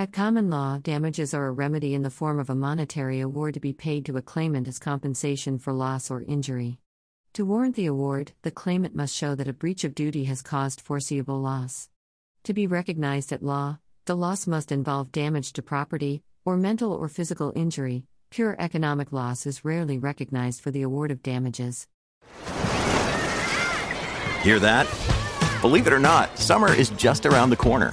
At common law, damages are a remedy in the form of a monetary award to be paid to a claimant as compensation for loss or injury. To warrant the award, the claimant must show that a breach of duty has caused foreseeable loss. To be recognized at law, the loss must involve damage to property, or mental or physical injury. Pure economic loss is rarely recognized for the award of damages. Hear that? Believe it or not, summer is just around the corner.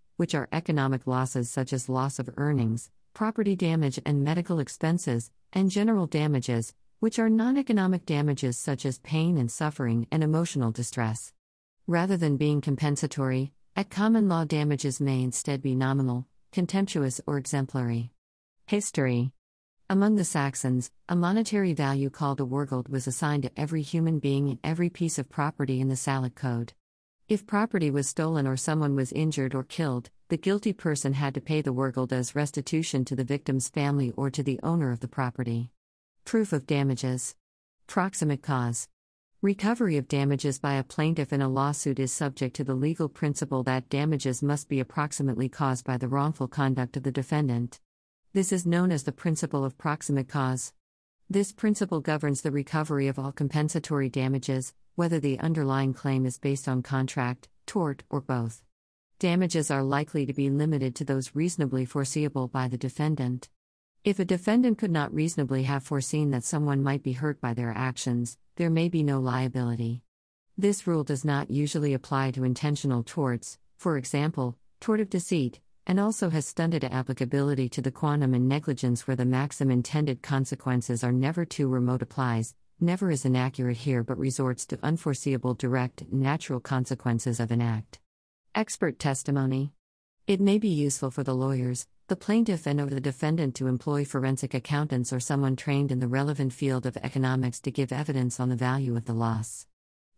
which are economic losses such as loss of earnings, property damage, and medical expenses, and general damages, which are non economic damages such as pain and suffering and emotional distress. Rather than being compensatory, at common law damages may instead be nominal, contemptuous, or exemplary. History Among the Saxons, a monetary value called a wergild was assigned to every human being and every piece of property in the Salic Code. If property was stolen or someone was injured or killed, the guilty person had to pay the wergild as restitution to the victim's family or to the owner of the property. Proof of damages. Proximate cause. Recovery of damages by a plaintiff in a lawsuit is subject to the legal principle that damages must be approximately caused by the wrongful conduct of the defendant. This is known as the principle of proximate cause. This principle governs the recovery of all compensatory damages, whether the underlying claim is based on contract, tort, or both. Damages are likely to be limited to those reasonably foreseeable by the defendant. If a defendant could not reasonably have foreseen that someone might be hurt by their actions, there may be no liability. This rule does not usually apply to intentional torts, for example, tort of deceit, and also has stunted applicability to the quantum in negligence where the maxim intended consequences are never too remote applies, never is inaccurate here but resorts to unforeseeable direct, natural consequences of an act. Expert testimony. It may be useful for the lawyers, the plaintiff and or the defendant to employ forensic accountants or someone trained in the relevant field of economics to give evidence on the value of the loss.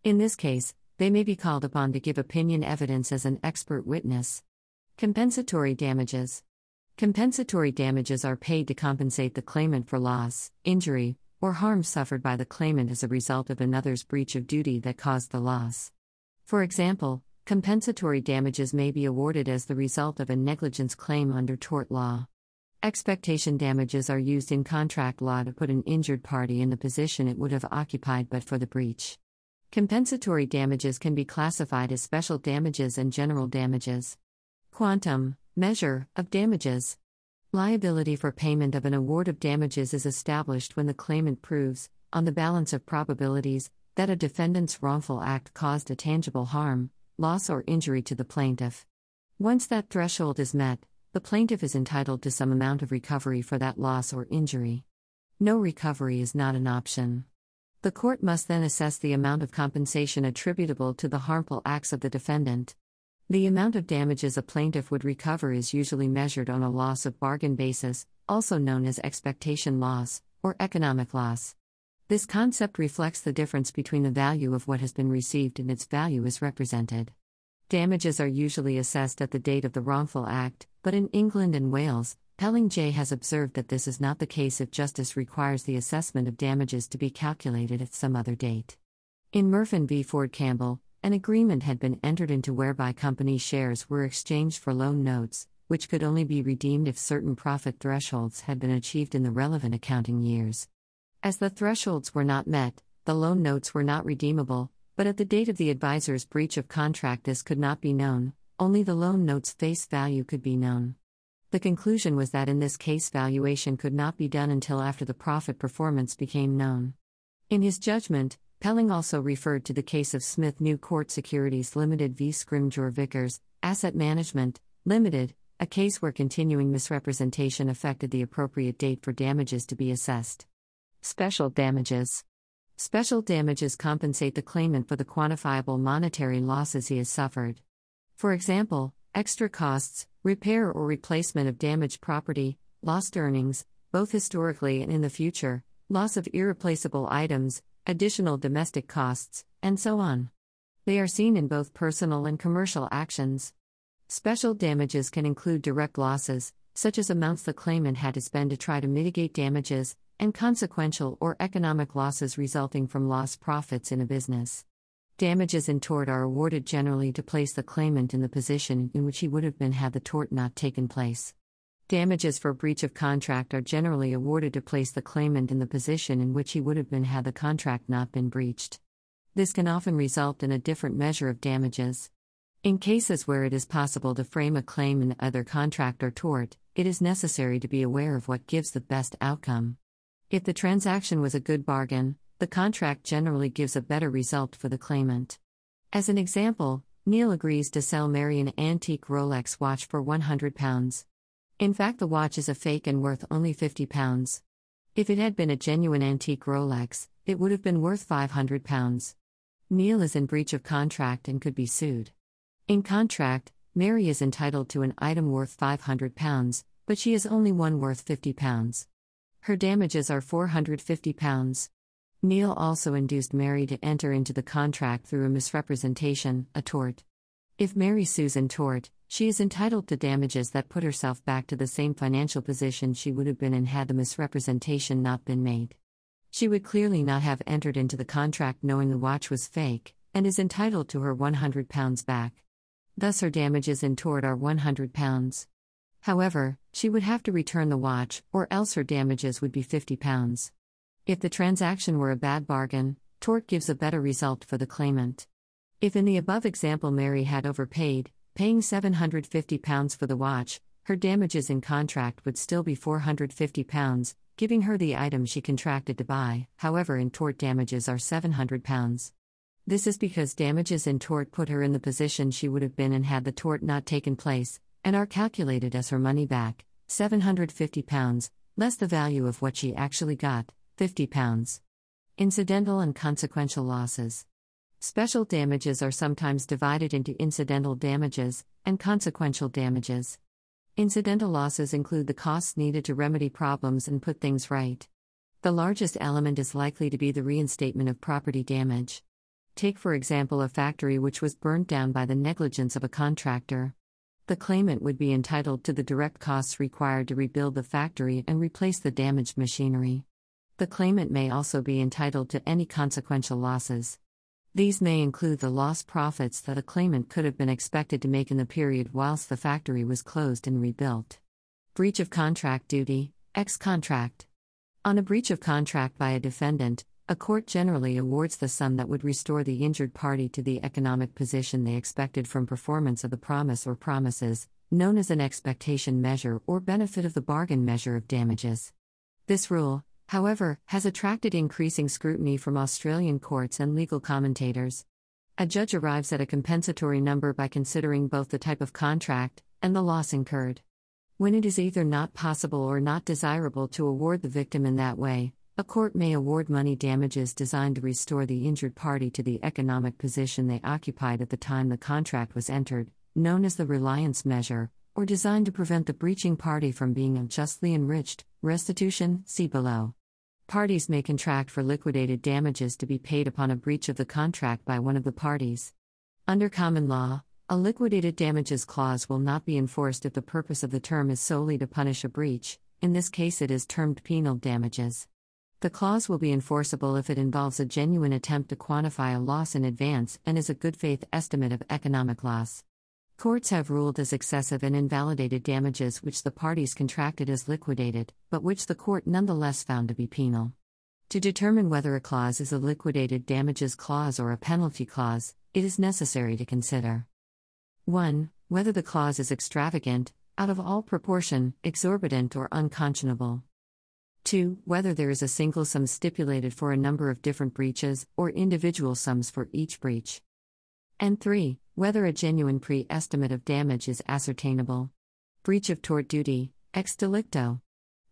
In this case, they may be called upon to give opinion evidence as an expert witness. Compensatory damages. Compensatory damages are paid to compensate the claimant for loss, injury, or harm suffered by the claimant as a result of another's breach of duty that caused the loss. For example, Compensatory damages may be awarded as the result of a negligence claim under tort law. Expectation damages are used in contract law to put an injured party in the position it would have occupied but for the breach. Compensatory damages can be classified as special damages and general damages. Quantum, measure, of damages. Liability for payment of an award of damages is established when the claimant proves, on the balance of probabilities, that a defendant's wrongful act caused a tangible harm, loss, or injury to the plaintiff. Once that threshold is met, the plaintiff is entitled to some amount of recovery for that loss or injury. No recovery is not an option. The court must then assess the amount of compensation attributable to the harmful acts of the defendant. The amount of damages a plaintiff would recover is usually measured on a loss of bargain basis, also known as expectation loss, or economic loss. This concept reflects the difference between the value of what has been received and its value as represented. Damages are usually assessed at the date of the wrongful act, but in England and Wales, Pelling J has observed that this is not the case if justice requires the assessment of damages to be calculated at some other date. In Murfin v. Ford Campbell, an agreement had been entered into whereby company shares were exchanged for loan notes, which could only be redeemed if certain profit thresholds had been achieved in the relevant accounting years. As the thresholds were not met, the loan notes were not redeemable, but at the date of the advisor's breach of contract, this could not be known, only the loan note's face value could be known. The conclusion was that in this case, valuation could not be done until after the profit performance became known. In his judgment, Pelling also referred to the case of Smith New Court Securities Limited v. Scrimgeour Vickers, Asset Management, Limited, a case where continuing misrepresentation affected the appropriate date for damages to be assessed. Special damages. Special damages compensate the claimant for the quantifiable monetary losses he has suffered. For example, extra costs, repair or replacement of damaged property, lost earnings, both historically and in the future, loss of irreplaceable items, additional domestic costs, and so on. They are seen in both personal and commercial actions. Special damages can include direct losses, such as amounts the claimant had to spend to try to mitigate damages, and consequential or economic losses resulting from lost profits in a business. Damages in tort are awarded generally to place the claimant in the position in which he would have been had the tort not taken place. Damages for breach of contract are generally awarded to place the claimant in the position in which he would have been had the contract not been breached. This can often result in a different measure of damages. In cases where it is possible to frame a claim in either contract or tort, it is necessary to be aware of what gives the best outcome. If the transaction was a good bargain, the contract generally gives a better result for the claimant. As an example, Neil agrees to sell Mary an antique Rolex watch for £100. In fact, the watch is a fake and worth only £50. If it had been a genuine antique Rolex, it would have been worth £500. Neil is in breach of contract and could be sued. In contract, Mary is entitled to an item worth £500, but she has only one worth £50. Her damages are £450. Neil also induced Mary to enter into the contract through a misrepresentation, a tort. If Mary sues in tort, she is entitled to damages that put herself back to the same financial position she would have been in had the misrepresentation not been made. She would clearly not have entered into the contract knowing the watch was fake, and is entitled to her £100 back. Thus, her damages in tort are £100. However, she would have to return the watch, or else her damages would be £50. If the transaction were a bad bargain, tort gives a better result for the claimant. If in the above example Mary had overpaid, paying £750 for the watch, her damages in contract would still be £450, giving her the item she contracted to buy, however, in tort damages are £700. This is because damages in tort put her in the position she would have been in had the tort not taken place, and are calculated as her money back, £750, less the value of what she actually got, £50. Incidental and consequential losses. Special damages are sometimes divided into incidental damages and consequential damages. Incidental losses include the costs needed to remedy problems and put things right. The largest element is likely to be the reinstatement of property damage. Take, for example, a factory which was burnt down by the negligence of a contractor the claimant would be entitled to the direct costs required to rebuild the factory and replace the damaged machinery. The claimant may also be entitled to any consequential losses. These may include the lost profits that a claimant could have been expected to make in the period whilst the factory was closed and rebuilt. Breach of contract duty, ex contractu. On a breach of contract by a defendant, a court generally awards the sum that would restore the injured party to the economic position they expected from performance of the promise or promises, known as an expectation measure or benefit of the bargain measure of damages. This rule, however, has attracted increasing scrutiny from Australian courts and legal commentators. A judge arrives at a compensatory number by considering both the type of contract and the loss incurred. When it is either not possible or not desirable to award the victim in that way, a court may award money damages designed to restore the injured party to the economic position they occupied at the time the contract was entered, known as the reliance measure, or designed to prevent the breaching party from being unjustly enriched. Restitution, see below. Parties may contract for liquidated damages to be paid upon a breach of the contract by one of the parties. Under common law, a liquidated damages clause will not be enforced if the purpose of the term is solely to punish a breach, in this case, it is termed penal damages. The clause will be enforceable if it involves a genuine attempt to quantify a loss in advance and is a good faith estimate of economic loss. Courts have ruled as excessive and invalidated damages which the parties contracted as liquidated, but which the court nonetheless found to be penal. To determine whether a clause is a liquidated damages clause or a penalty clause, it is necessary to consider 1. Whether the clause is extravagant, out of all proportion, exorbitant, or unconscionable. 2. Whether there is a single sum stipulated for a number of different breaches, or individual sums for each breach. And 3. Whether a genuine pre estimate of damage is ascertainable. Breach of tort duty, ex delicto.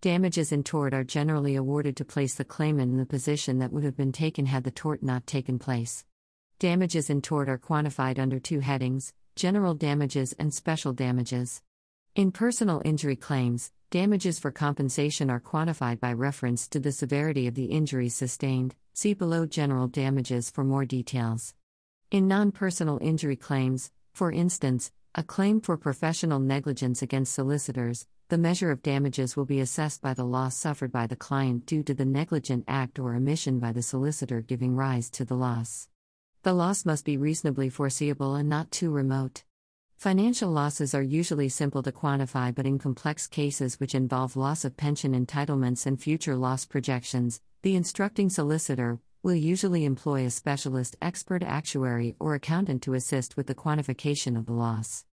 Damages in tort are generally awarded to place the claimant in the position that would have been taken had the tort not taken place. Damages in tort are quantified under two headings general damages and special damages. In personal injury claims, damages for compensation are quantified by reference to the severity of the injuries sustained. See below general damages for more details. In non personal injury claims, for instance, a claim for professional negligence against solicitors, the measure of damages will be assessed by the loss suffered by the client due to the negligent act or omission by the solicitor giving rise to the loss. The loss must be reasonably foreseeable and not too remote. Financial losses are usually simple to quantify, but in complex cases which involve loss of pension entitlements and future loss projections, the instructing solicitor will usually employ a specialist expert actuary or accountant to assist with the quantification of the loss.